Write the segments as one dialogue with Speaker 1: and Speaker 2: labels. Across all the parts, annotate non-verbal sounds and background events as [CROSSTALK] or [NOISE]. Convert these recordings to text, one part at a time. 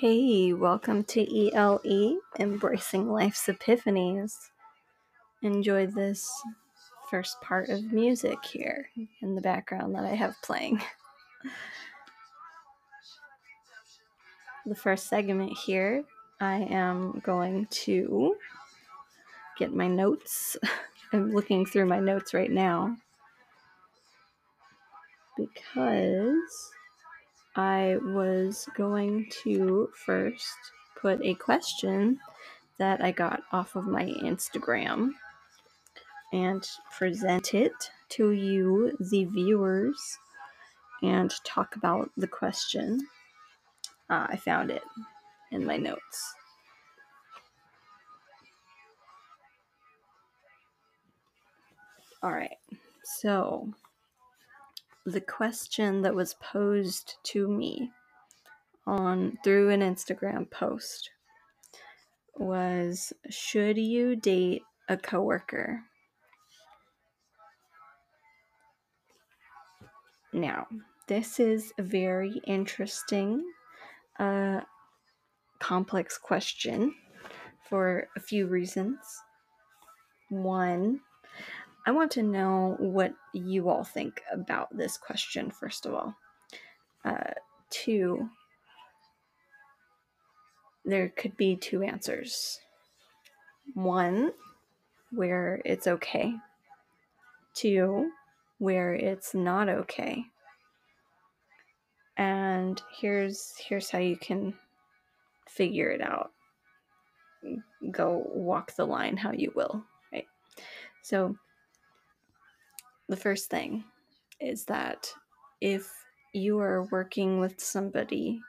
Speaker 1: Hey, welcome to ELE, Embracing Life's Epiphanies. Enjoy this first part of music here in the background that I have playing. The first segment here, I am going to get my notes. [LAUGHS] I'm looking through my notes right now because I was going to first put a question that I got off of my Instagram and present it to you, the viewers, and talk about the question. Uh, I found it in my notes. All right, so the question that was posed to me on through an Instagram post was should you date a coworker? Now, this is a very interesting uh, complex question for a few reasons. One, I want to know what you all think about this question, first of all. Uh, two, there could be two answers. One, where it's okay. Two, where it's not okay. And here's here's how you can figure it out. Go walk the line how you will, right? So the first thing is that if you are working with somebody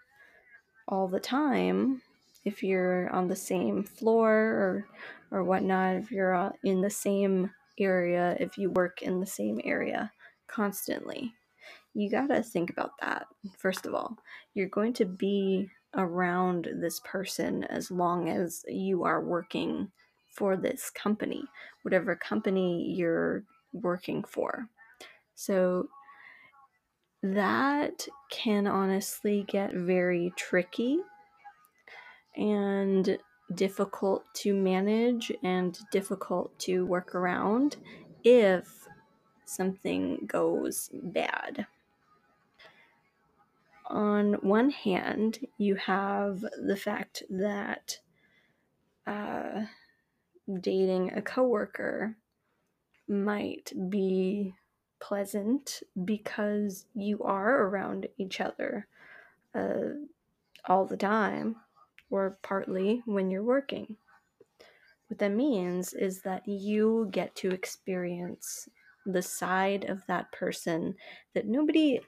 Speaker 1: all the time, if you're on the same floor or or whatnot, if you're uh, in the same area, if you work in the same area constantly, you got to think about that. First of all, you're going to be around this person as long as you are working for this company, whatever company you're working for. So that can honestly get very tricky and difficult to manage and difficult to work around if something goes bad. On one hand, you have the fact that uh, dating a coworker might be pleasant because you are around each other uh, all the time or partly when you're working. What that means is that you get to experience the side of that person that nobody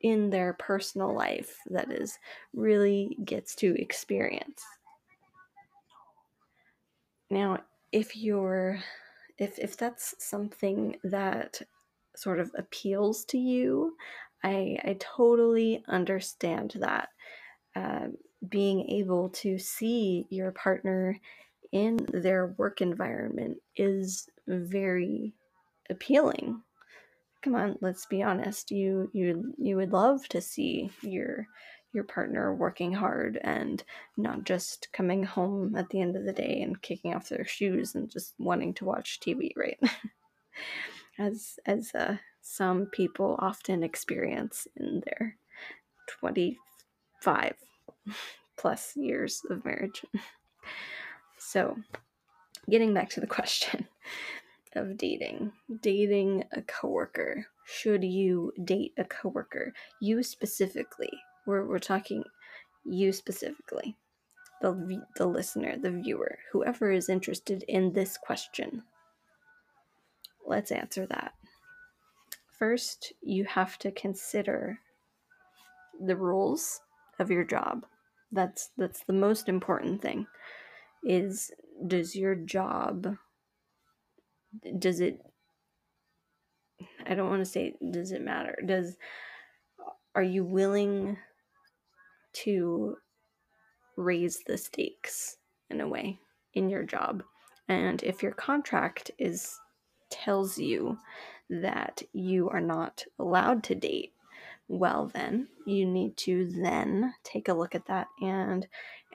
Speaker 1: in their personal life that is really gets to experience. Now, if you're if if that's something that sort of appeals to you, I I totally understand that. Um, being able to see your partner in their work environment is very appealing. Come on, let's be honest. You you you would love to see your your partner working hard and not just coming home at the end of the day and kicking off their shoes and just wanting to watch TV, right? [LAUGHS] as as uh, some people often experience in their 25 [LAUGHS] plus years of marriage. [LAUGHS] so, getting back to the question of dating, dating a coworker. Should you date a coworker? You specifically. We're, we're talking you specifically. The, the listener, the viewer, whoever is interested in this question. Let's answer that. First, you have to consider the rules of your job. That's that's the most important thing. Is does your job does it I don't want to say does it matter? Does are you willing to raise the stakes in a way in your job? And if your contract is tells you that you are not allowed to date well, then you need to then take a look at that and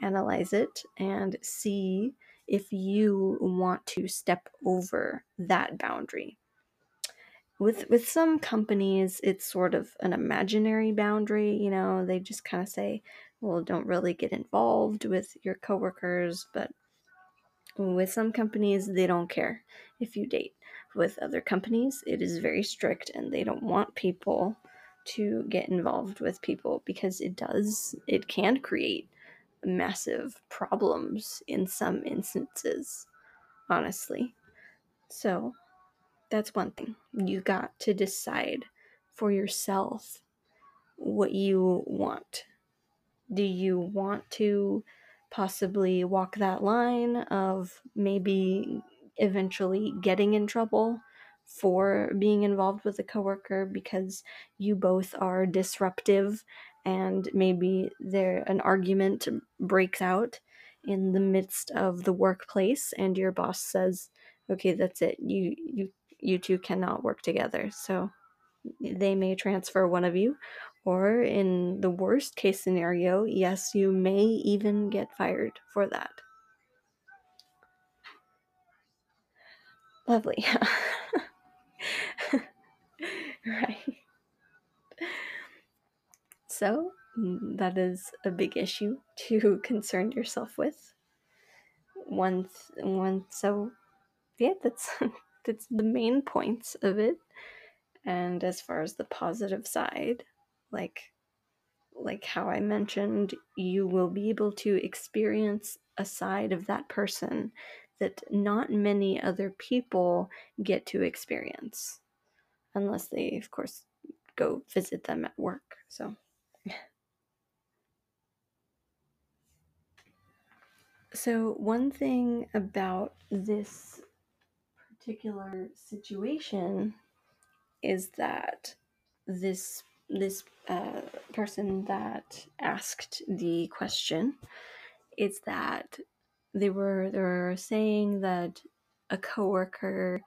Speaker 1: analyze it and see if you want to step over that boundary. With with some companies, it's sort of an imaginary boundary, you know, they just kind of say, well, don't really get involved with your coworkers, but with some companies, they don't care if you date. With other companies, it is very strict and they don't want people to get involved with people because it does, it can create massive problems in some instances, honestly. So that's one thing. You got to decide for yourself what you want. Do you want to possibly walk that line of maybe eventually getting in trouble for being involved with a coworker because you both are disruptive and maybe there an argument breaks out in the midst of the workplace and your boss says okay that's it you you you two cannot work together. So they may transfer one of you or in the worst case scenario yes you may even get fired for that. Lovely. [LAUGHS] Right. So that is a big issue to [LAUGHS] concern yourself with. One th- one so yeah that's [LAUGHS] that's the main points of it. And as far as the positive side like like how i mentioned you will be able to experience a side of that person that not many other people get to experience unless they of course go visit them at work so. [LAUGHS] So one thing about this particular situation is that this this uh, person that asked the question is that they were they were saying that a coworker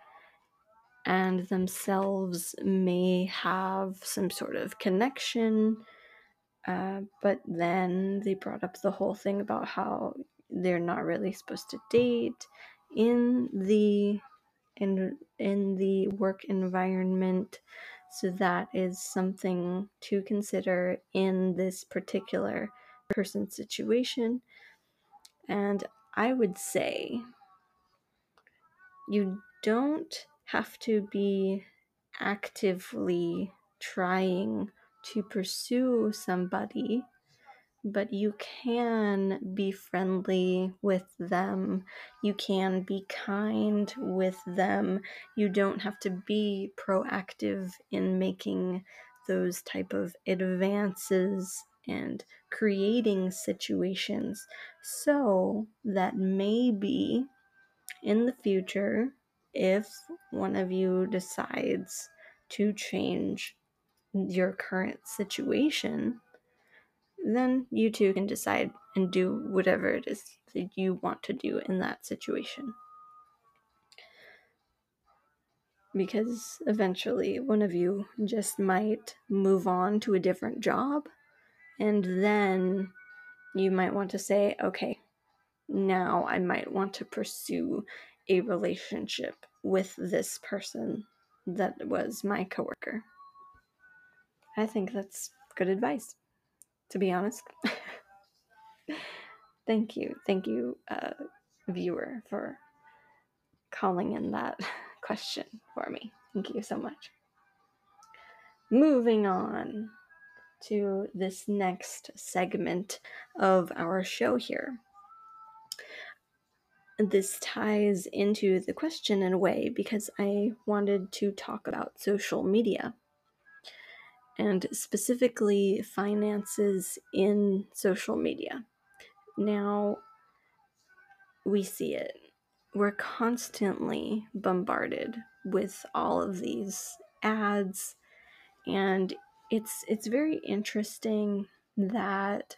Speaker 1: and themselves may have some sort of connection uh, but then they brought up the whole thing about how they're not really supposed to date in the in in the work environment. So that is something to consider in this particular person situation. And i would say you don't have to be actively trying to pursue somebody but you can be friendly with them. You can be kind with them. You don't have to be proactive in making those type of advances and creating situations so that maybe in the future if one of you decides to change your current situation then you two can decide and do whatever it is that you want to do in that situation. Because eventually one of you just might move on to a different job, and then you might want to say, okay, now I might want to pursue a relationship with this person that was my coworker. I think that's good advice to be honest. [LAUGHS] thank you. Thank you, uh, viewer, for calling in that [LAUGHS] question for me. Thank you so much. Moving on to this next segment of our show here. This ties into the question in a way because I wanted to talk about social media and specifically finances in social media. Now, we see it. We're constantly bombarded with all of these ads and it's it's very interesting that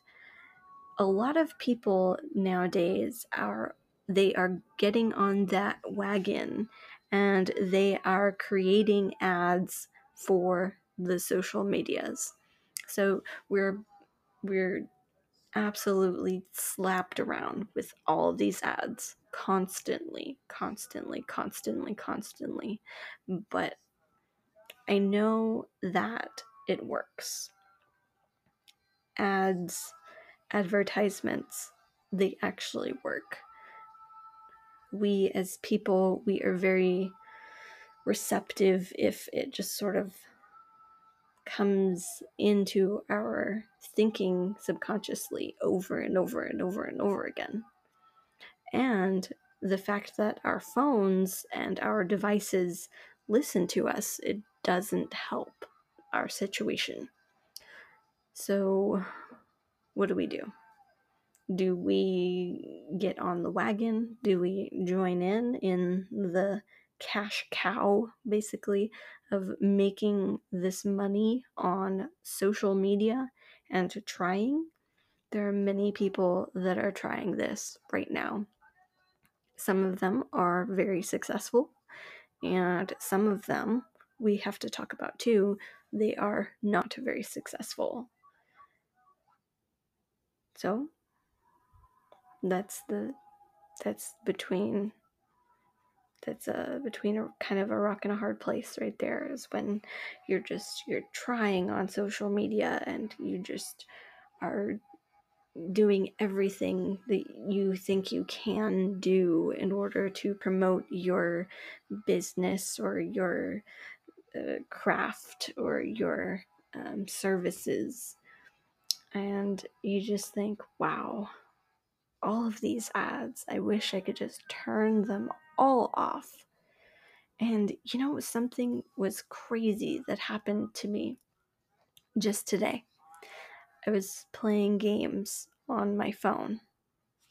Speaker 1: a lot of people nowadays are they are getting on that wagon and they are creating ads for the social medias. So we're we're absolutely slapped around with all these ads constantly, constantly, constantly, constantly. But I know that it works. Ads, advertisements, they actually work. We as people, we are very receptive if it just sort of comes into our thinking subconsciously over and over and over and over again. And the fact that our phones and our devices listen to us, it doesn't help our situation. So, what do we do? Do we get on the wagon? Do we join in in the cash cow, basically, of making this money on social media and trying? There are many people that are trying this right now. Some of them are very successful, and some of them we have to talk about too. They are not very successful. So that's the that's between that's a between a kind of a rock and a hard place right there is when you're just you're trying on social media and you just are doing everything that you think you can do in order to promote your business or your uh, craft or your um, services. And you just think wow all of these ads i wish i could just turn them all off and you know something was crazy that happened to me just today I was playing games on my phone.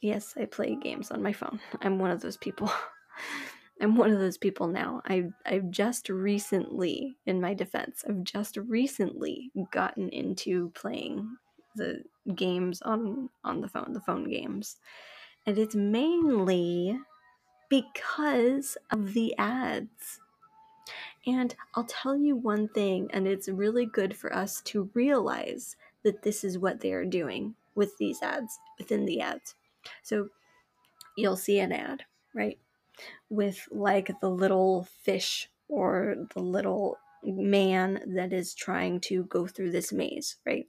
Speaker 1: Yes, I play games on my phone. [LAUGHS] I'm one of those people. [LAUGHS] I'm one of those people now. I I've just recently, in my defense, I've just recently gotten into playing the games on on the phone, the phone games. And it's mainly because of the ads. And I'll tell you one thing, and it's really good for us to realize that this is what they are doing with these ads, within the ads. So you'll see an ad, right? With like the little fish or the little man that is trying to go through this maze, right?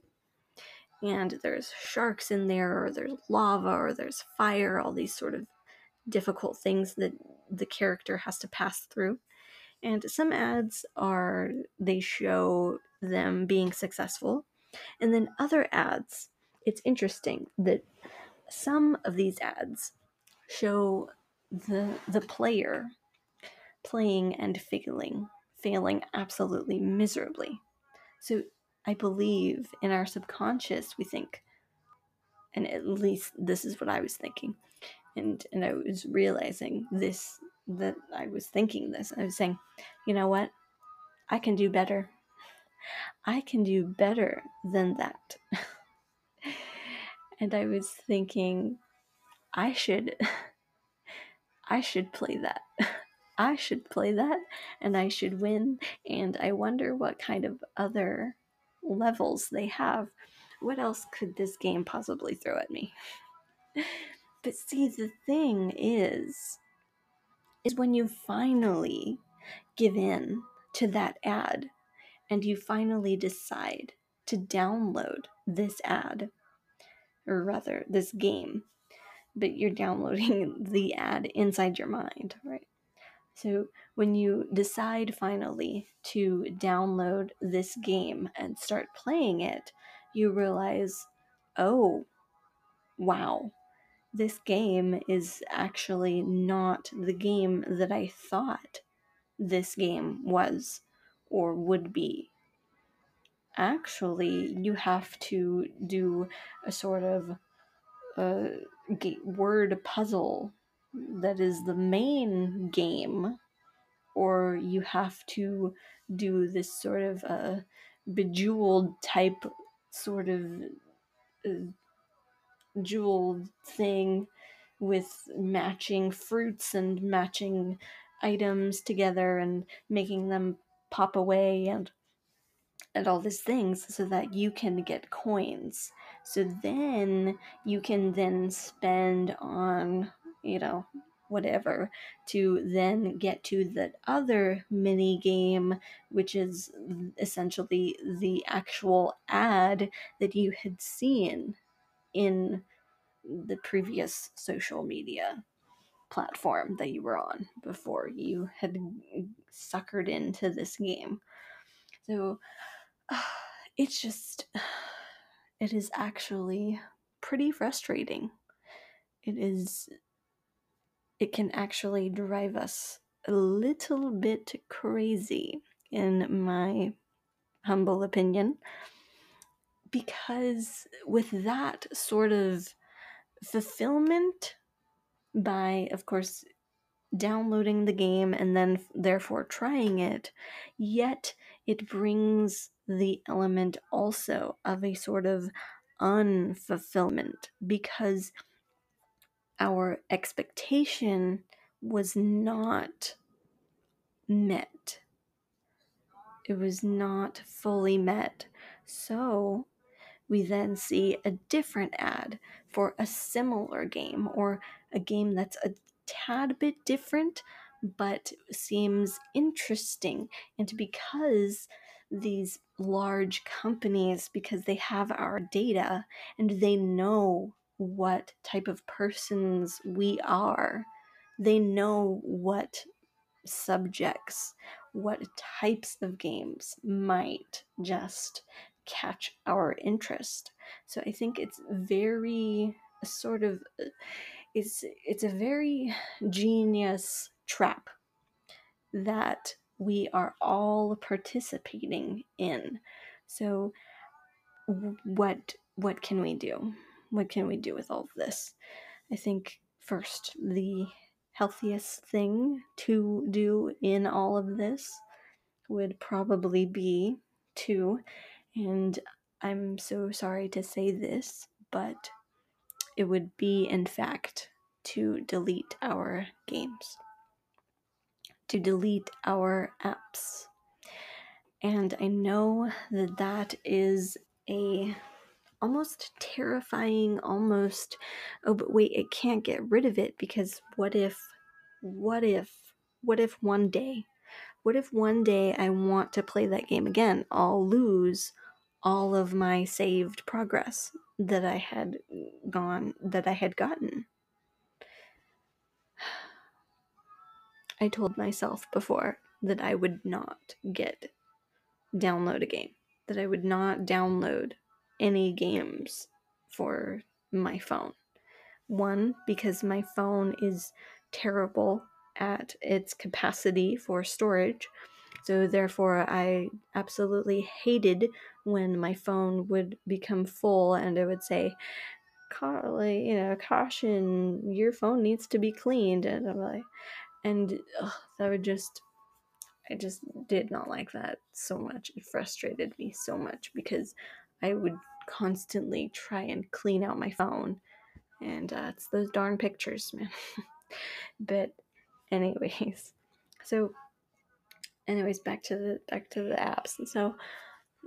Speaker 1: And there's sharks in there, or there's lava, or there's fire, all these sort of difficult things that the character has to pass through. And some ads are, they show them being successful. And then other ads, it's interesting that some of these ads show the the player playing and failing, failing absolutely miserably. So I believe in our subconscious we think and at least this is what I was thinking. And and I was realizing this that I was thinking this. I was saying, you know what? I can do better. I can do better than that. [LAUGHS] and I was thinking, I should, [LAUGHS] I should play that. [LAUGHS] I should play that and I should win. And I wonder what kind of other levels they have. What else could this game possibly throw at me? But see, the thing is, is when you finally give in to that ad and you finally decide to download this ad, or rather, this game, but you're downloading [LAUGHS] the ad inside your mind, right? So when you decide finally to download this game and start playing it, you realize, oh, wow, this game is actually not the game that I thought this game was or would be. Actually, you have to do a sort of uh, word puzzle that is the main game, or you have to do this sort of uh, bejeweled type sort of uh, jeweled thing with matching fruits and matching items together and making them pop away and and all these things so that you can get coins. So then you can then spend on, you know, whatever to then get to the other mini game, which is essentially the actual ad that you had seen in the previous social media platform that you were on before you had suckered into this game. So [SIGHS] it's just, [SIGHS] it is actually pretty frustrating. It is, it can actually drive us a little bit crazy, in my humble opinion, because with that sort of fulfillment by, of course, downloading the game and then therefore trying it, yet it brings the element also of a sort of unfulfillment because our expectation was not met. It was not fully met. So we then see a different ad for a similar game or a game that's a tad bit different but seems interesting. And because these large companies, because they have our data and they know what type of persons we are, they know what subjects, what types of games might just catch our interest. So I think it's very sort of uh, it's it's a very genius trap that we are all participating in. So what what can we do? What can we do with all of this? I think first the healthiest thing to do in all of this would probably be to and I'm so sorry to say this, but it would be, in fact, to delete our games, to delete our apps. And I know that that is a almost terrifying, almost, oh, but wait, it can't get rid of it because what if, what if, what if one day, what if one day I want to play that game again? I'll lose all of my saved progress that I had gone that I had gotten. [SIGHS] I told myself before that I would not get download a game, that I would not download any games for my phone. One, because my phone is terrible at its capacity for storage. So, therefore, I absolutely hated when my phone would become full and it would say, Carly, you know, caution, your phone needs to be cleaned. And I'm like, and ugh, that would just, I just did not like that so much. It frustrated me so much because I would constantly try and clean out my phone. And uh, it's those darn pictures, man. [LAUGHS] but, anyways, so anyways back to the back to the apps. And so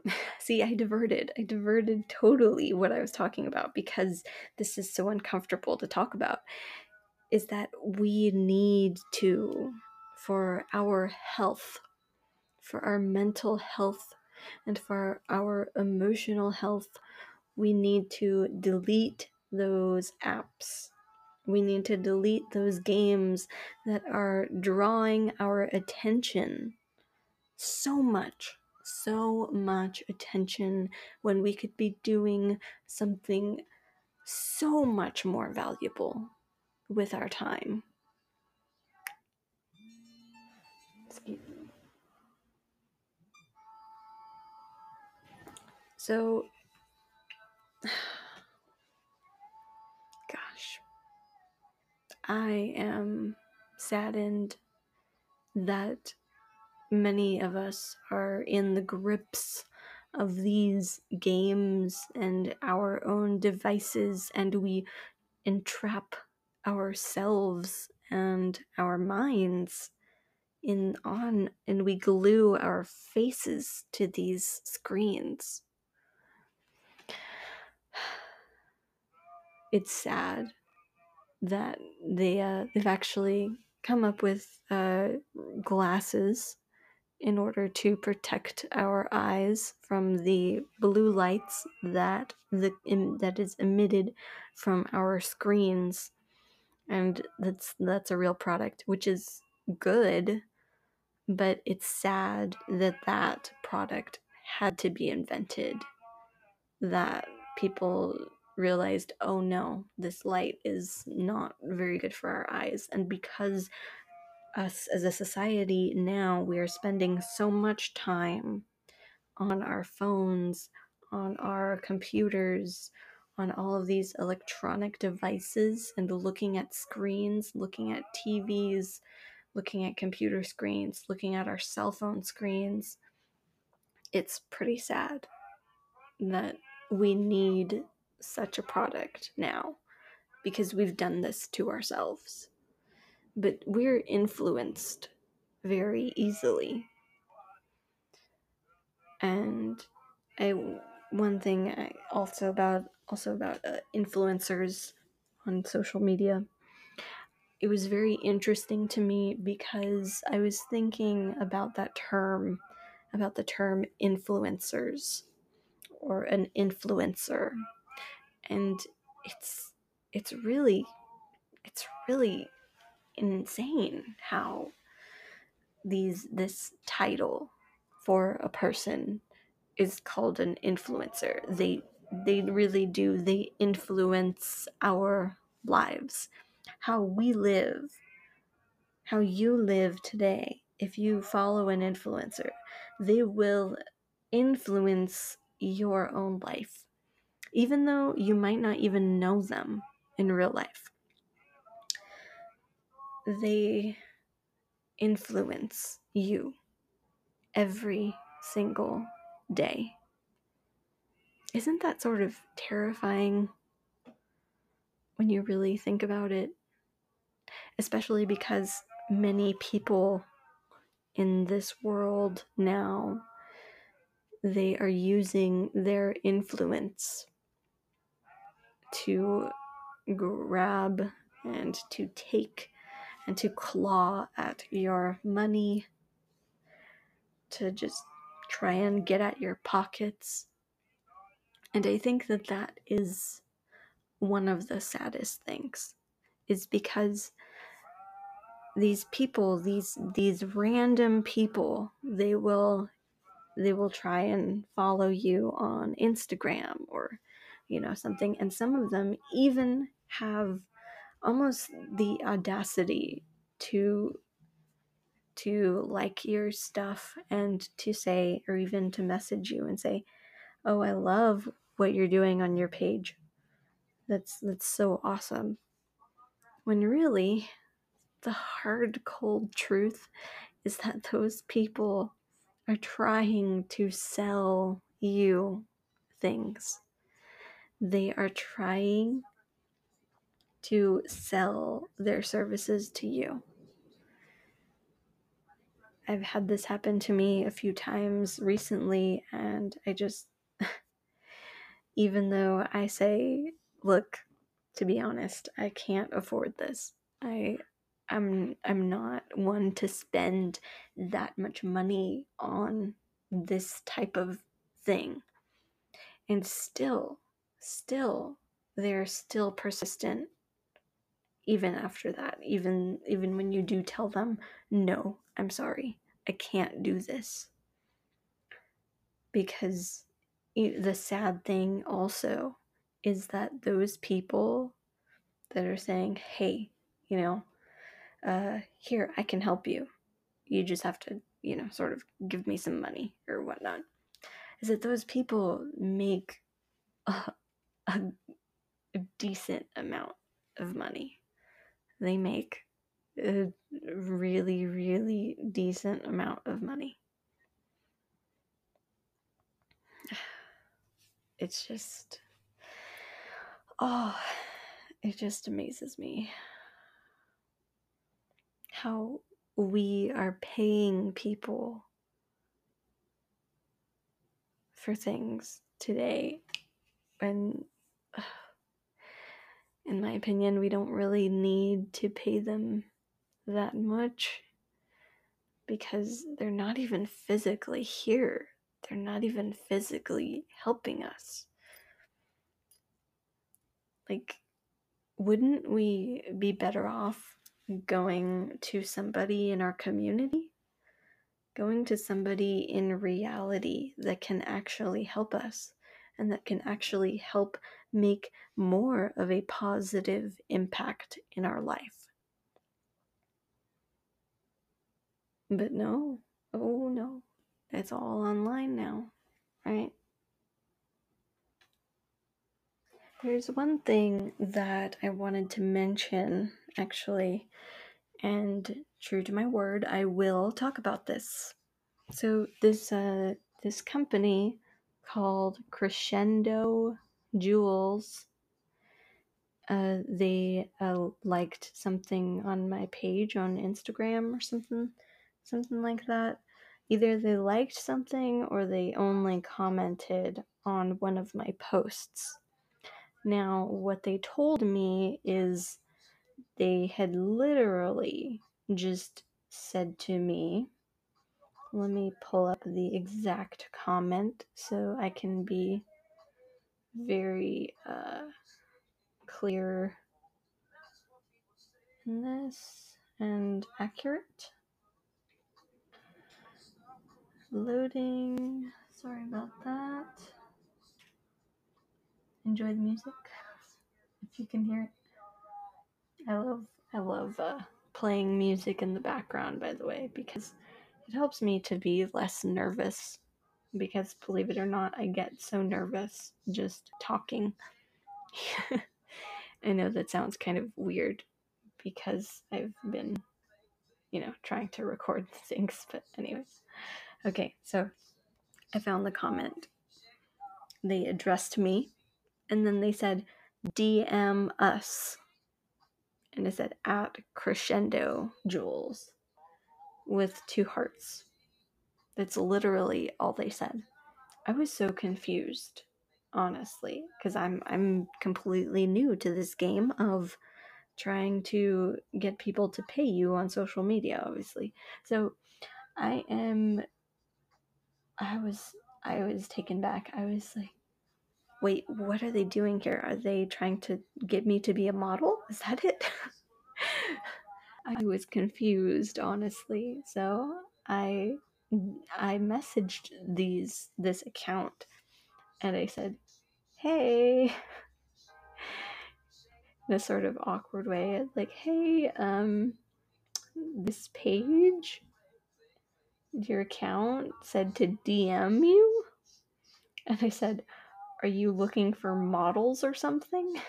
Speaker 1: [SIGHS] see i diverted i diverted totally what i was talking about because this is so uncomfortable to talk about is that we need to for our health for our mental health and for our emotional health we need to delete those apps. We need to delete those games that are drawing our attention so much, so much attention when we could be doing something so much more valuable with our time. Excuse me. So, [SIGHS] gosh, I am saddened that many of us are in the grips of these games and our own devices, and we entrap ourselves and our minds in on and we glue our faces to these screens. [SIGHS] It's sad that they uh, they've actually come up with uh, glasses in order to protect our eyes from the blue lights that the that is emitted from our screens. And that's that's a real product which is good but it's sad that that product had to be invented that people realized oh no this light is not very good for our eyes. And because us as a society now we are spending so much time on our phones on our computers on all of these electronic devices and looking at screens looking at TVs looking at computer screens looking at our cell phone screens. It's pretty sad that we need such a product now because we've done this to ourselves but we're influenced very easily. And I one thing I also about also about uh, influencers on social media. It was very interesting to me because I was thinking about that term about the term influencers or an influencer and it's it's really it's really insane how these this title for a person is called an influencer. They they really do they influence our lives. How we live, how you live today. If you follow an influencer, they will influence your own life even though you might not even know them in real life. They influence you every single day. Isn't that sort of terrifying when you really think about it? Especially because many people in this world now they are using their influence to grab and to take and to claw at your money, to just try and get at your pockets. And I think that that is one of the saddest things is because these people these these random people they will they will try and follow you on Instagram or you know something and some of them even have almost the audacity to to like your stuff and to say or even to message you and say oh i love what you're doing on your page. That's that's so awesome. When really the hard cold truth is that those people are trying to sell you things. They are trying to sell their services to you. I've had this happen to me a few times recently, and I just, [LAUGHS] even though I say, look, to be honest, I can't afford this. I I'm I'm not one to spend that much money on this type of thing. And still, still they're still persistent even after that even even when you do tell them no i'm sorry i can't do this. Because the sad thing also is that those people that are saying hey you know uh here i can help you. You just have to you know sort of give me some money or whatnot is that those people make a, [LAUGHS] a, a decent amount of money they make a really, really decent amount of money. [SIGHS] It's just, oh, it just amazes me how we are paying people for things today and [SIGHS] in my opinion we don't really need to pay them that much because they're not even physically here. They're not even physically helping us. Like wouldn't we be better off going to somebody in our community? Going to somebody in reality that can actually help us and that can actually help make more of a positive impact in our life. But no, oh no, it's all online now, right? There's one thing that I wanted to mention actually and true to my word, I will talk about this. So this uh, this company called Crescendo Jewels, uh, they uh, liked something on my page on Instagram or something, something like that. Either they liked something or they only commented on one of my posts. Now, what they told me is they had literally just said to me, let me pull up the exact comment so I can be very uh, clear in this and accurate. Loading. Sorry about that. Enjoy the music if you can hear it. I love I love uh, playing music in the background, by the way, because it helps me to be less nervous. Because believe it or not, I get so nervous just talking. [LAUGHS] I know that sounds kind of weird because I've been, you know, trying to record [LAUGHS] things, but anyway. Okay, so I found the comment. They addressed me and then they said, DM us and it said at crescendo jewels with two hearts. That's literally all they said. I was so confused, honestly, because I'm I'm completely new to this game of trying to get people to pay you on social media, obviously. So I am I was I was taken back. I was like, wait, what are they doing here? Are they trying to get me to be a model? Is that it? [LAUGHS] I was confused, honestly. So I I messaged these this account and I said, "Hey," [LAUGHS] in a sort of awkward way, like, "Hey, um, this page, your account said to DM you," and I said, "Are you looking for models or something?" [LAUGHS]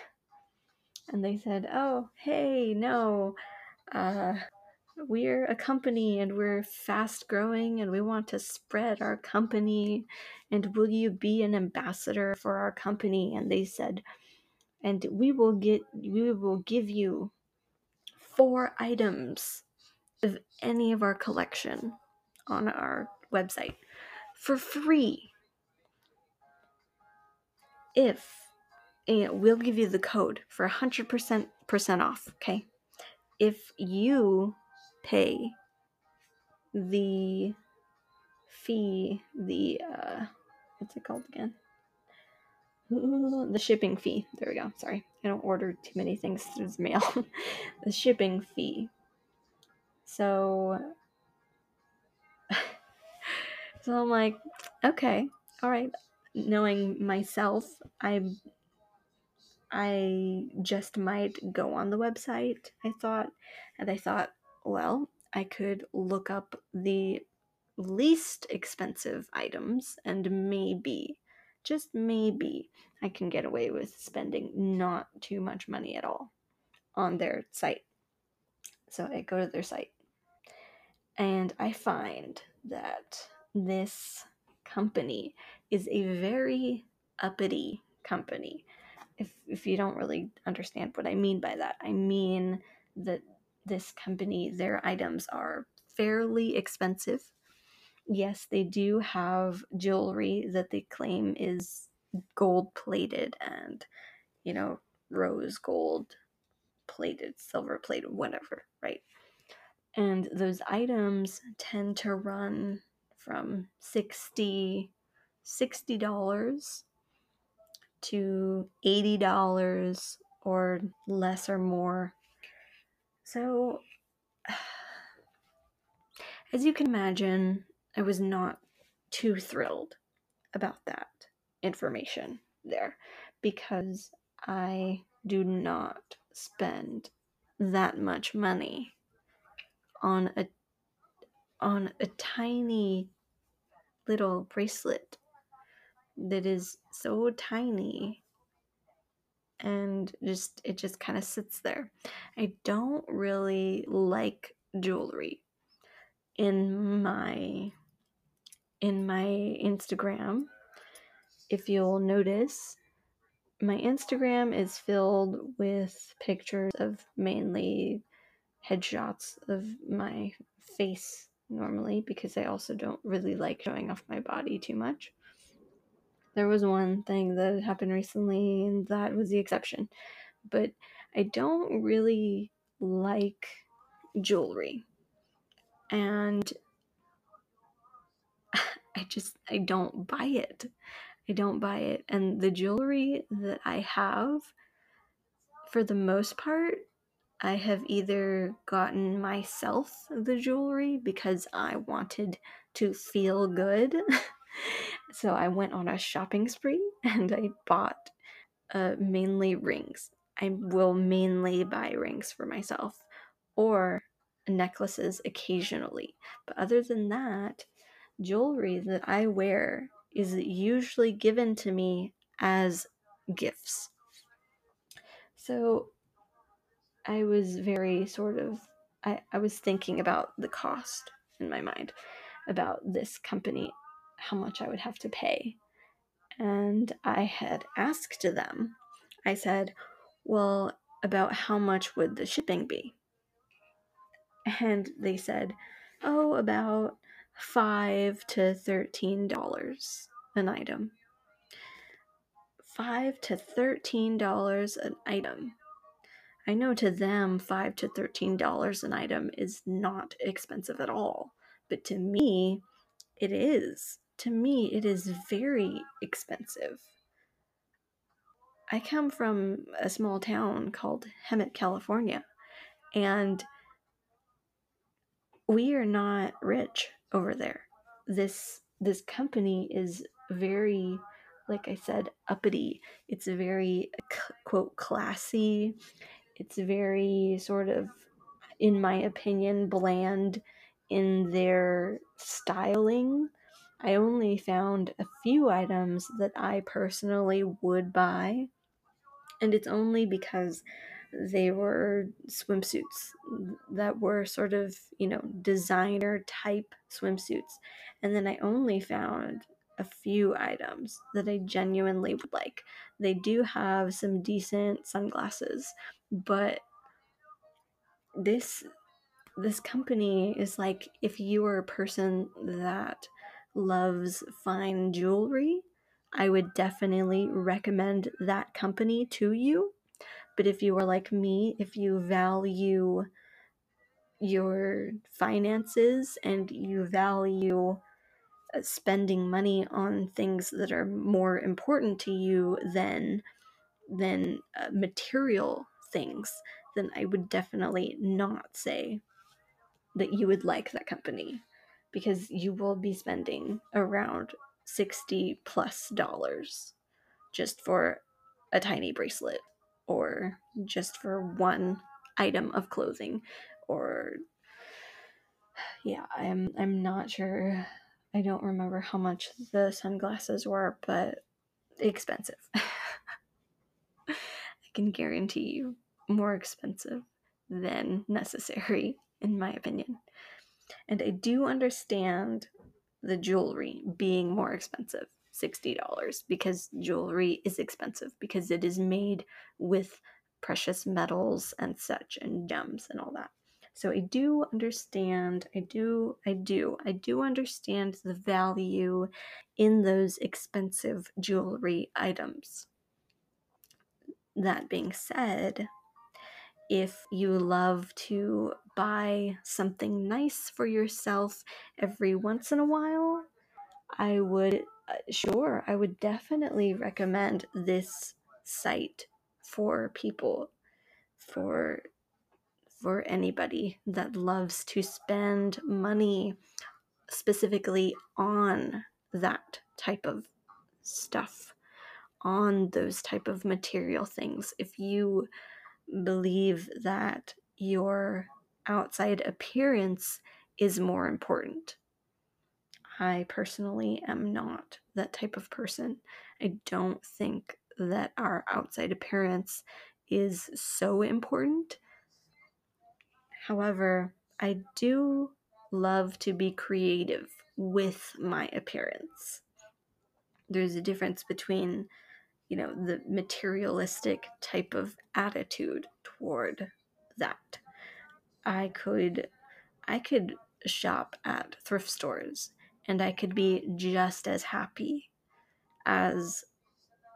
Speaker 1: And they said, "Oh, hey, no, uh." we're a company and we're fast growing and we want to spread our company. And will you be an ambassador for our company? And they said and we will get we will give you four items of any of our collection on our website for free. If we'll give you the code for 100% off okay if you pay the fee, the uh, what's it called again? The shipping fee. There we go. Sorry, I don't order too many things through the mail. [LAUGHS] the shipping fee. So, [LAUGHS] so I'm like, okay, all right. Knowing myself, I I just might go on the website. I thought, and I thought, well, I could look up the least expensive items and maybe just maybe I can get away with spending not too much money at all on their site. So I go to their site and I find that this company is a very uppity company. If, if you don't really understand what I mean by that, I mean that this company, their items are fairly expensive. Yes, they do have jewelry that they claim is gold plated and, you know, rose gold plated, silver plated, whatever, right? And those items tend to run from 60 $60 to $80 or less or more. So, [SIGHS] as you can imagine, I was not too thrilled about that information there because I do not spend that much money on a on a tiny little bracelet that is so tiny and just it just kind of sits there. I don't really like jewelry in my in my Instagram. If you'll notice, my Instagram is filled with pictures of mainly headshots of my face normally because I also don't really like showing off my body too much. There was one thing that happened recently, and that was the exception. But I don't really like jewelry. And [LAUGHS] I just I don't buy it. I don't buy it. And the jewelry that I have for the most part I have either gotten myself the jewelry because I wanted to feel good [LAUGHS] So I went on a shopping spree [LAUGHS] and I bought uh, mainly rings. I will mainly buy rings for myself or necklaces occasionally. But other than that, jewelry that I wear is usually given to me as gifts. So I was very sort of, I, I was thinking about the cost in my mind about this company how much I would have to pay. And I had asked them, I said, Well, about how much would the shipping be? And they said, Oh, about five to thirteen dollars an item. Five to thirteen dollars an item. I know to them, five to thirteen dollars an item is not expensive at all, but to me, it is to me, it is very expensive. I come from a small town called Hemet, California, and we are not rich over there. This this company is very like I said uppity. It's very quote classy. It's very sort of in my opinion bland in their styling I only found a few items that I personally would buy, and it's only because they were swimsuits that were sort of, you know, designer type swimsuits. And then I only found a few items that I genuinely would like. They do have some decent sunglasses, but this this company is like if you are a person that loves fine jewelry, I would definitely recommend that company to you. But if you are like me, if you value your finances and you value uh, spending money on things that are more important to you than than uh, material things, then I would definitely not say that you would like that company because you will be spending around 60 plus dollars just for a tiny bracelet or just for one item of clothing or [SIGHS] yeah i'm i'm not sure. I don't remember how much the sunglasses were but expensive. [LAUGHS] I can guarantee you more expensive than necessary in my opinion and I do understand the jewelry being more expensive $60 because jewelry is expensive because it is made with precious metals and such and gems and all that. So I do understand, I do, I do, I do understand the value in those expensive jewelry items. That being said, if you love to buy something nice for yourself every once in a while, I would, uh, sure, I would definitely recommend this site for people for for anybody that loves to spend money specifically on that type of stuff on those type of material things. If you believe that your outside appearance is more important. I personally am not that type of person. I don't think that our outside appearance is so important. However, I do love to be creative with my appearance. There's a difference between, you know, the materialistic type of attitude toward that. I could I could shop at thrift stores and I could be just as happy as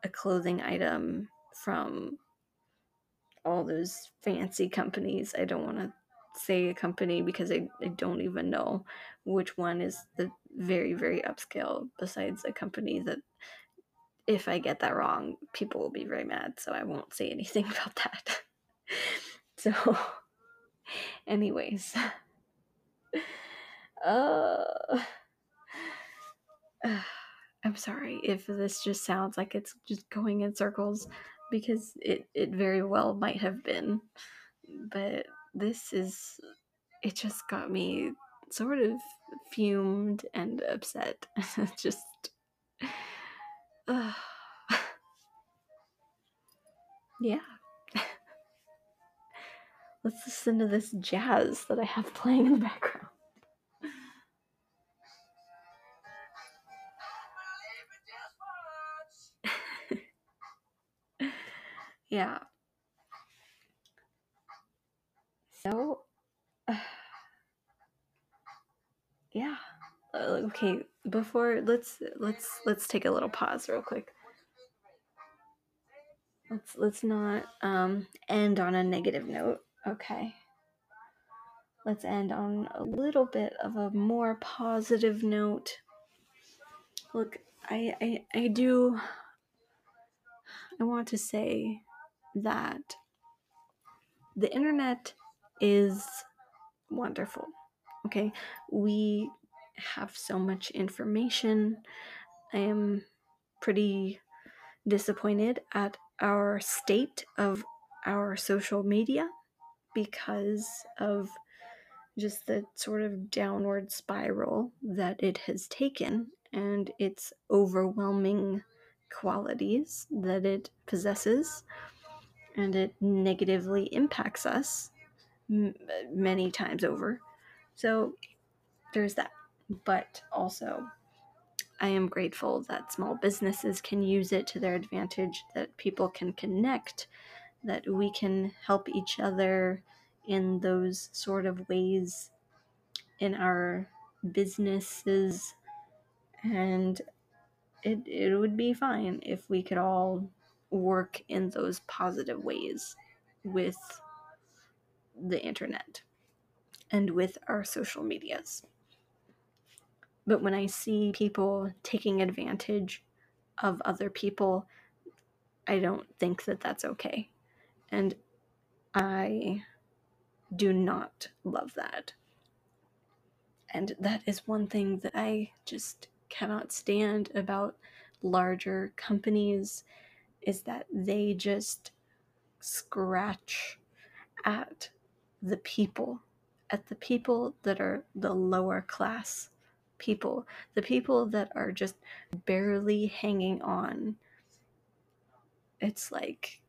Speaker 1: a clothing item from all those fancy companies. I don't want to say a company because I, I don't even know which one is the very, very upscale besides a company that if I get that wrong, people will be very mad. So I won't say anything [LAUGHS] about that. [LAUGHS] so, anyways, uh, [SIGHS] I'm sorry if this just sounds like it's just going in circles because it, it very well might have been. But this is it just got me sort of fumed and upset [LAUGHS] just uh, [SIGHS] yeah. [LAUGHS] Let's listen to this jazz that i have playing in the background. [LAUGHS] Yeah. So, uh, [SIGHS] yeah. Uh, okay, before let's let's let's take a little pause real quick. Let's let's not um end on a negative note. Okay. Let's end on a little bit of a more positive note. Look, I I, I do I want to say that the internet is wonderful. Okay, we have so much information. I am pretty disappointed at our state of our social media because of just the sort of downward spiral that it has taken and its overwhelming qualities that it possesses and it negatively impacts us m- many times over. So there's that. But also, I am grateful that small businesses can use it to their advantage, that people can connect, that we can help each other in those sort of ways in our businesses. And it, it would be fine if we could all work in those positive ways with the internet and with our social medias. But when I see people taking advantage of other people, I don't think that that's okay. And I do not love that. And that is one thing that I just cannot stand about larger companies is that they just scratch at the people, at the people that are the lower class people, the people that are just barely hanging on. It's like,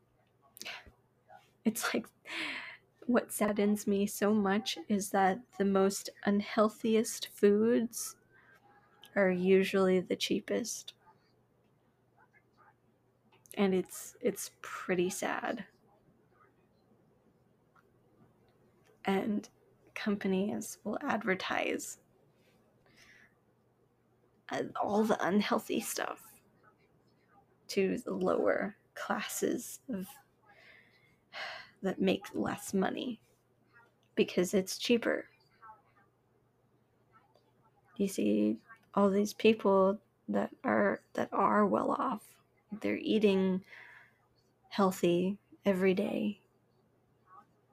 Speaker 1: it's like, what saddens me so much is that the most unhealthiest foods are usually the cheapest. And it's it's pretty sad. And companies will advertise all the unhealthy stuff to the lower classes of that make less money because it's cheaper. You see all these people that are that are well off. They're eating healthy every day.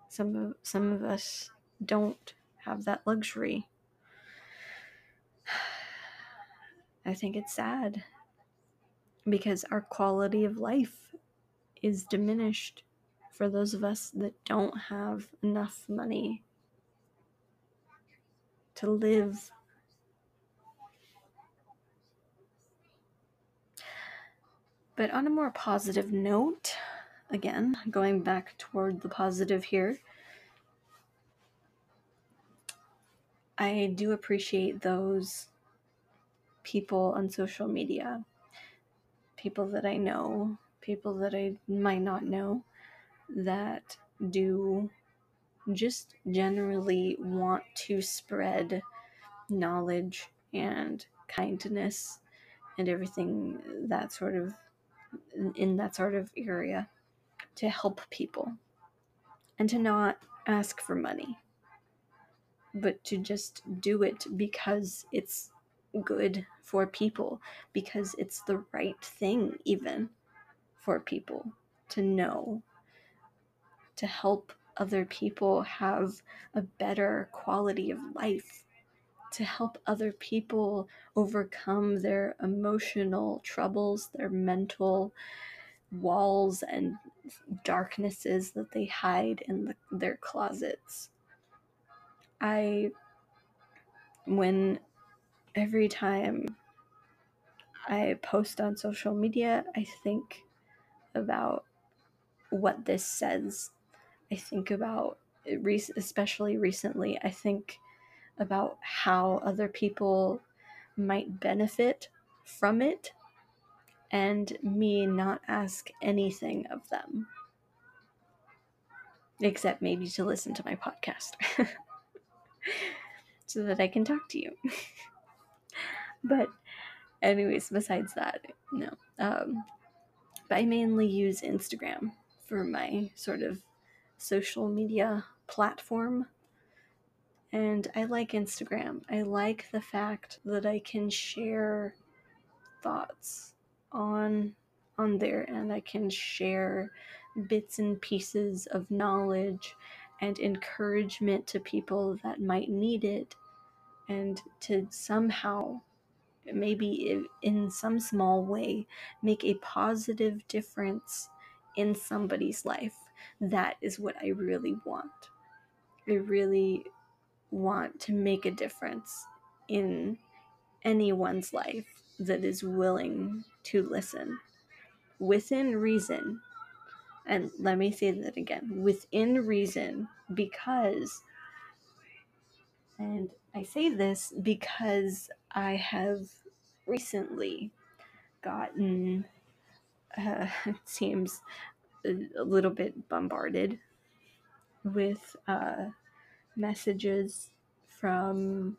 Speaker 1: Some of some of us don't have that luxury. I think it's sad because our quality of life is diminished for those of us that don't have enough money to live. But on a more positive note, again, going back toward the positive here, I do appreciate those people on social media, people that I know, people that I might not know, that do just generally want to spread knowledge and kindness and everything that sort of in that sort of area to help people and to not ask for money but to just do it because it's good for people because it's the right thing even for people to know to help other people have a better quality of life to help other people overcome their emotional troubles their mental walls and darknesses that they hide in the, their closets. I when every time I post on social media, I think about what this says. I think about, especially recently, I think about how other people might benefit from it and me not ask anything of them except maybe to listen to my podcast [LAUGHS] so that I can talk to you. [LAUGHS] [LAUGHS] but anyways, besides that, no. Um, but I mainly use Instagram for my sort of social media platform. And I like Instagram. I like the fact that I can share thoughts on on there and I can share bits and pieces of knowledge and encouragement to people that might need it and to somehow maybe in some small way make a positive difference in somebody's life. That is what I really want. I really want to make a difference in anyone's life that is willing to listen within reason. And let me say that again within reason, because, and I say this because I have recently gotten, uh, it [LAUGHS] seems, a little bit bombarded with uh, messages from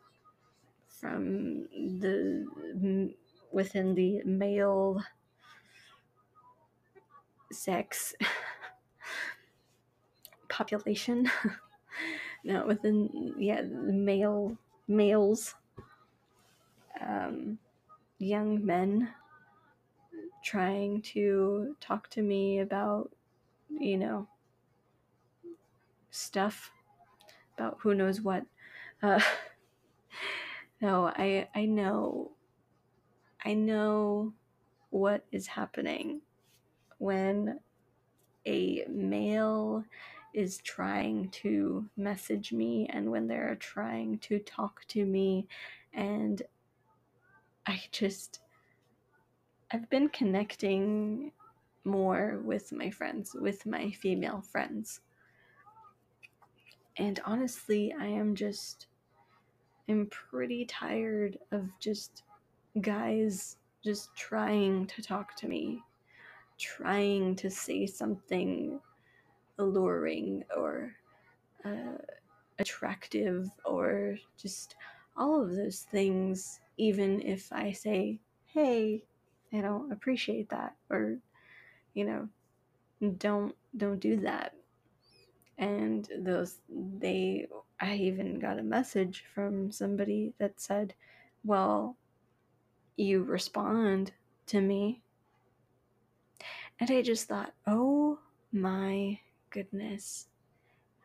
Speaker 1: from the within the male sex [LAUGHS] population. [LAUGHS] No within yeah male males um, young men trying to talk to me about, you know, stuff about who knows what. Uh, [LAUGHS] no, I I know I know what is happening when a male is trying to message me and when they're trying to talk to me and I just I've been connecting more with my friends, with my female friends. And honestly, I am just I'm pretty tired of just guys just trying to talk to me, trying to say something alluring or uh, attractive or just all of those things, even if I say, hey, I don't appreciate that, or, you know, don't don't do that. And those they i even got a message from somebody that said well you respond to me. And i just thought oh my goodness.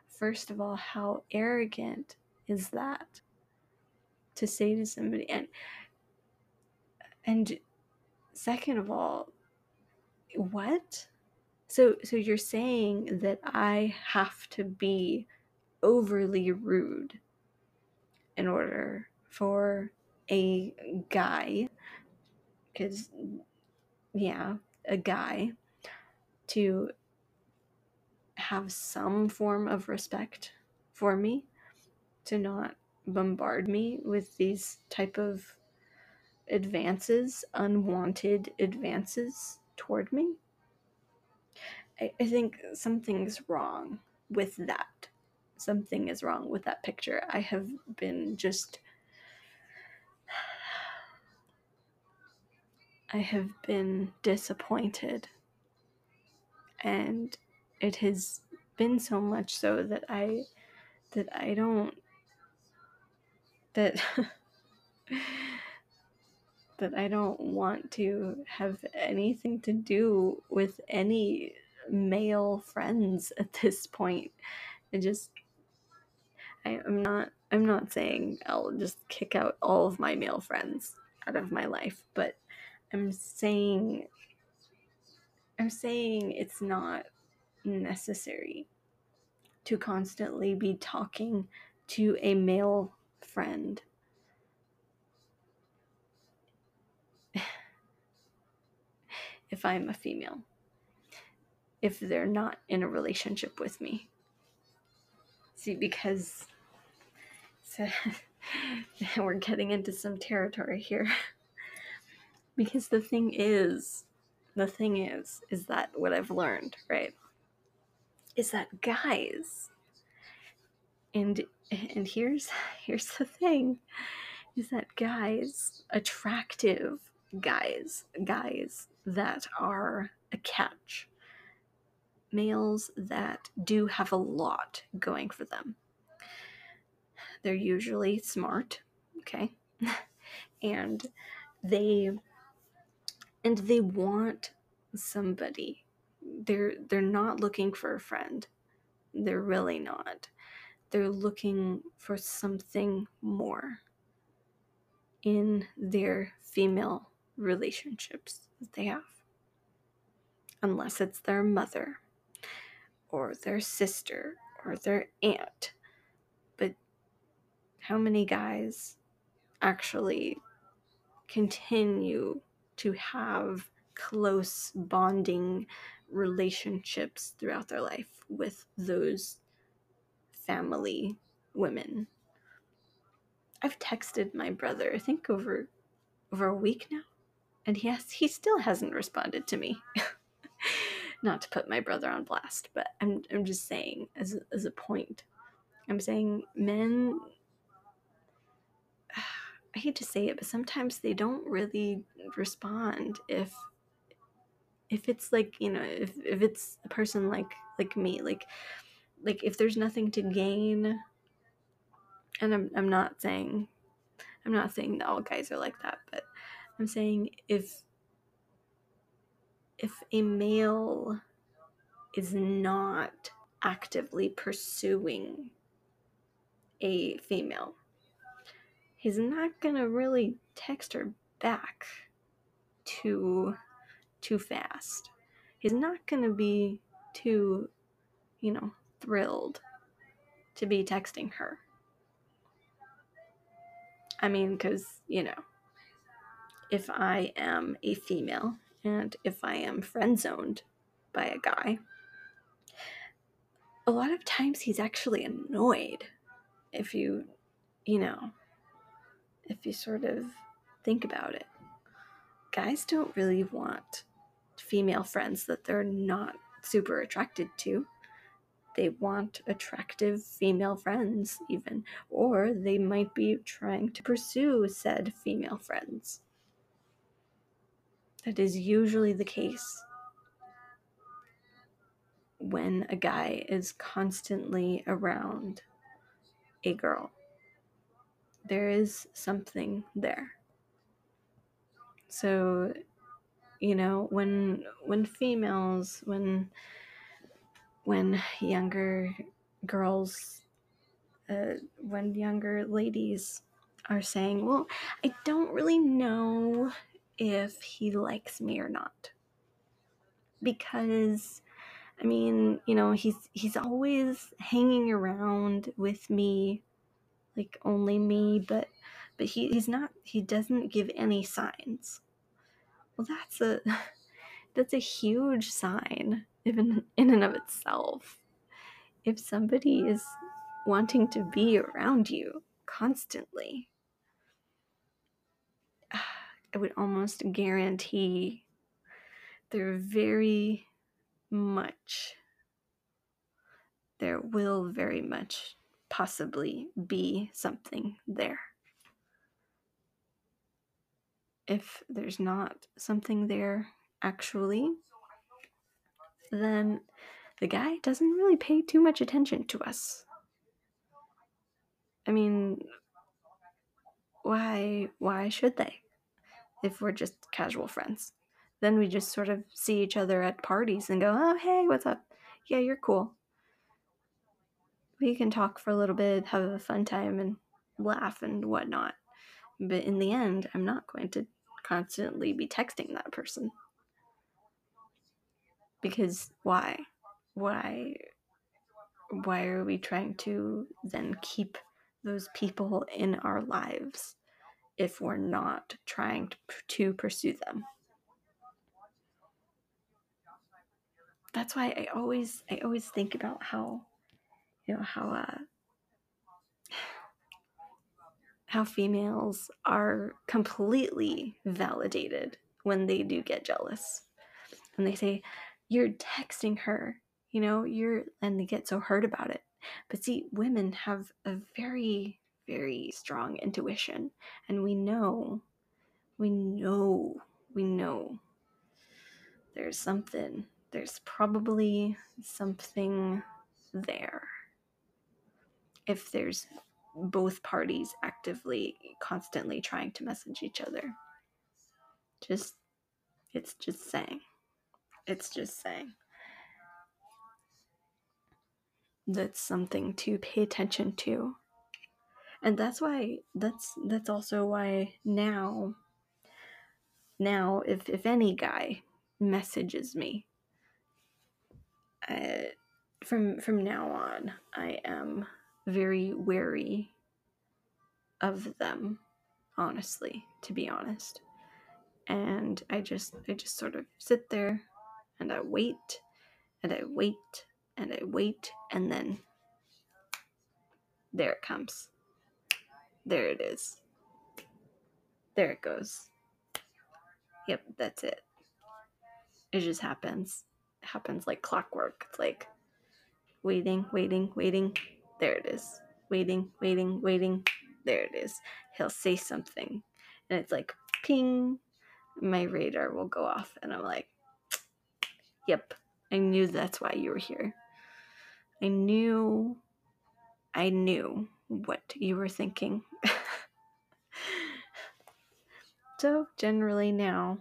Speaker 1: First of all how arrogant is that to say to somebody? And and second of all what? So so you're saying that I have to be overly rude in order for a guy cuz yeah, a guy to have some form of respect for me to not bombard me with these type of advances unwanted advances toward me I, I think something's wrong with that. Something is wrong with that picture. I have been just. I have been disappointed. And it has been so much so that I that I don't that [LAUGHS] that I don't want to have anything to do with any male friends at this point. I just I, I'm not I'm not saying I'll just kick out all of my male friends out of my life, but I'm saying I'm saying it's not necessary to constantly be talking to a male friend. [LAUGHS] if I'm a female if they're not in a relationship with me. See, because [LAUGHS] we're getting into some territory here. [LAUGHS] because the thing is, the thing is, is that what I've learned, right? Is that guys, and and here's here's the thing, is that guys, attractive guys, guys that are a catch males that do have a lot going for them. They're usually smart, okay? [LAUGHS] and they and they want somebody. They're they're not looking for a friend. They're really not. They're looking for something more in their female relationships that they have. Unless it's their mother or their sister or their aunt. But how many guys actually continue to have close bonding relationships throughout their life with those family women? I've texted my brother, I think over over a week now, and he has he still hasn't responded to me. [LAUGHS] not to put my brother on blast, but I'm I'm just saying as as a point. I'm saying men [SIGHS] I hate to say it, but sometimes they don't really respond if if it's like, you know, if if it's a person like like me, like like if there's nothing to gain and I'm I'm not saying I'm not saying that all guys are like that, but I'm saying if if a male is not actively pursuing a female, he's not gonna really text her back too too fast. He's not gonna be too, you know, thrilled to be texting her. I mean, because, you know, if I am a female and if I am friend zoned by a guy, a lot of times he's actually annoyed if you, you know, if you sort of think about it. Guys don't really want female friends that they're not super attracted to. they want attractive female friends, even, or they might be trying to pursue said female friends. That is usually the case when a guy is constantly around a girl. There is something there. So, you know, when when females, when when younger girls, uh, when younger ladies are saying, "Well, I don't really know if he likes me or not," because I mean, you know, he's he's always hanging around with me, like only me, but but he, he's not he doesn't give any signs. Well that's a [LAUGHS] that's a huge sign even in and of itself. If somebody is wanting to be around you constantly, [SIGHS] I would almost guarantee they're very much, there will very much possibly be something there. If there's not something there actually, then the guy doesn't really pay too much attention to us. I mean, why why should they? If we're just casual friends then we just sort of see each other at parties and go, oh, hey, what's up? Yeah, you're cool. We can talk for a little bit, have a fun time, and laugh and whatnot. But in the end, I'm not going to constantly be texting that person. Because why? Why? Why are we trying to then keep those people in our lives if we're not trying to, to pursue them? that's why I always I always think about how you know how uh how females are completely validated when they do get jealous. And they say, You're texting her, you know, you're, and they get so hurt about it. But see, women have a very, very strong intuition. And we know, we know, we know there's something there's probably something there. If there's both parties actively, constantly trying to message each other. Just, it's just saying. It's just saying. That's something to pay attention to. And that's why, that's, that's also why now, now, if, if any guy messages me uh, from from now on, I am very wary of them. Honestly, to be honest, and I just I just sort of sit there and I wait and I wait and I wait and then there it comes. There it is. There it goes. Yep, that's it. It just happens It happens like clockwork. It's like waiting, waiting, waiting. There it is. Waiting, waiting, waiting. There it is. He'll say something. And it's like ping. My radar will go off. And I'm like, yep, I knew that's why you were here. I knew, I knew what you were thinking. [LAUGHS] so generally now,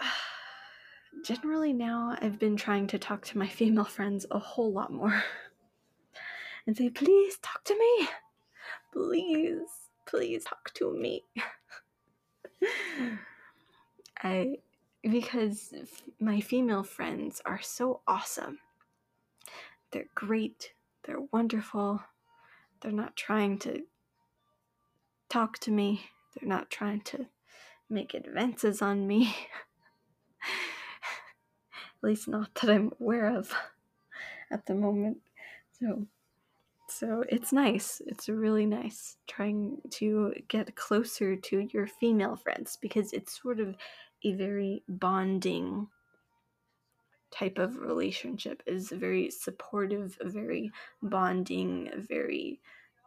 Speaker 1: [SIGHS] generally now I've been trying to talk to my [LAUGHS] female friends a whole lot more and say, please talk to me. Please, please talk to me. [LAUGHS] I, because my female friends are so awesome. They're great. They're wonderful. They're not trying to talk to me. They're not trying to make advances on me. [LAUGHS] At least not that I'm aware of at the moment. So so it's nice. It's really nice trying to get closer to your female friends because it's sort of a very bonding type of relationship is very supportive, very bonding, very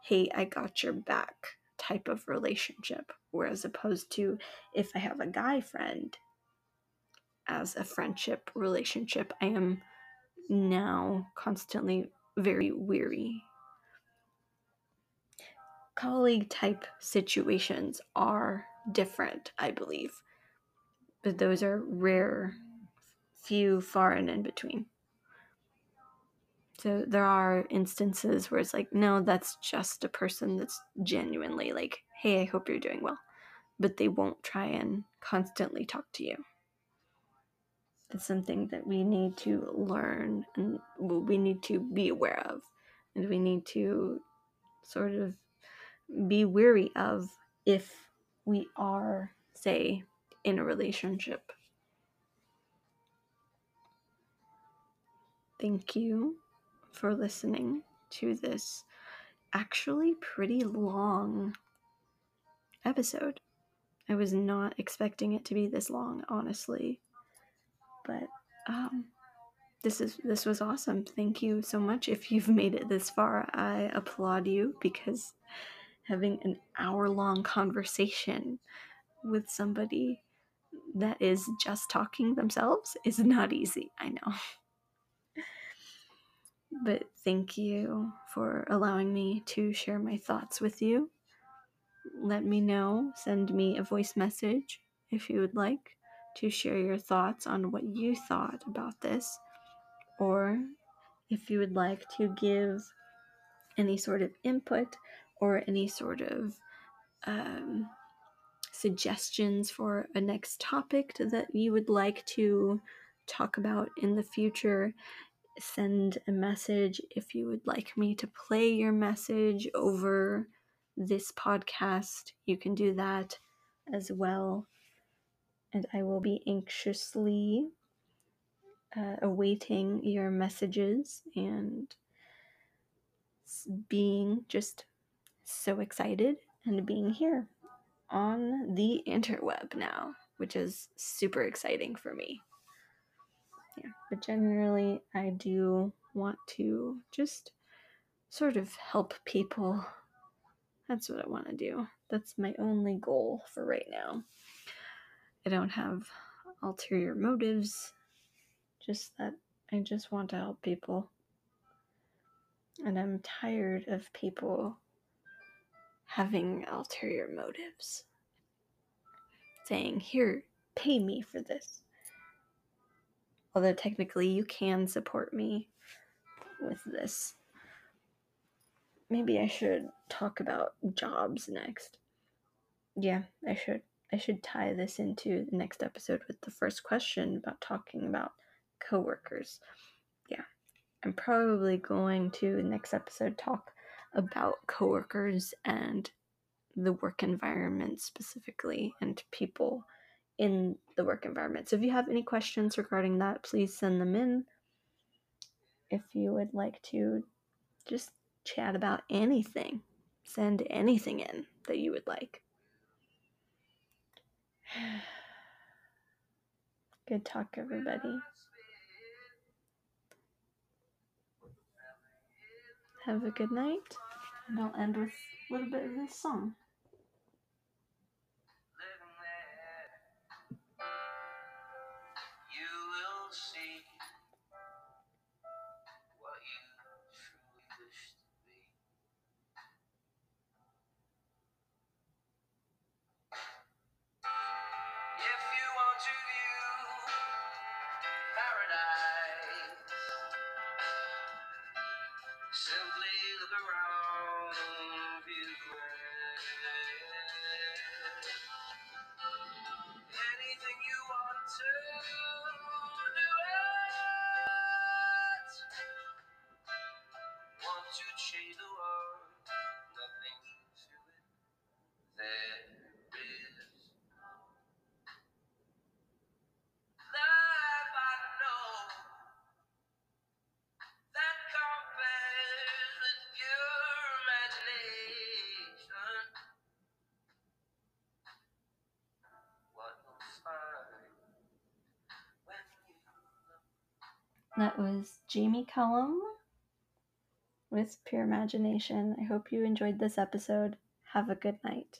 Speaker 1: hey, I got your back type of relationship. Whereas opposed to if I have a guy friend as a friendship relationship, I am now constantly very weary. Colleague type situations are different, I believe, but those are rare, few, far, and in between. So there are instances where it's like, no, that's just a person that's genuinely like, hey, I hope you're doing well. But they won't try and constantly talk to you. It's something that we need to learn and we need to be aware of. And we need to sort of be weary of if we are, say, in a relationship. Thank you for listening to this actually pretty long episode. I was not expecting it to be this long, honestly. But um this is this was awesome. Thank you so much if you've made it this far. I applaud you because having an hour-long conversation with somebody that is just talking themselves is not easy. I know. [LAUGHS] But thank you for allowing me to share my thoughts with you. Let me know, send me a voice message if you would like to share your thoughts on what you thought about this, or if you would like to give any sort of input or any sort of um, suggestions for a next topic that you would like to talk about in the future send a message if you would like me to play your message over this podcast. You can do that as well. And I will be anxiously uh, awaiting your messages and being just so excited and being here on the interweb now, which is super exciting for me. Yeah but generally i do want to just sort of help people. That's what i want to do. That's my only goal for right now. I don't have ulterior motives just that i just want to help people. And i'm tired of people having ulterior motives saying here pay me for this although technically you can support me with this. Maybe I should talk about jobs next. Yeah, I should. I should tie this into the next episode with the first question about talking about coworkers. Yeah. I'm probably going to next episode talk about coworkers and the work environment specifically and people in the work environment. So if you have any questions regarding that, please send them in. If you would like to just chat about anything, send anything in that you would like. [SIGHS] Good talk, everybody. Have a good night, and I'll end with a little bit of this song. Was Jamie Cullum with Pure Imagination. I hope you enjoyed this episode. Have a good night.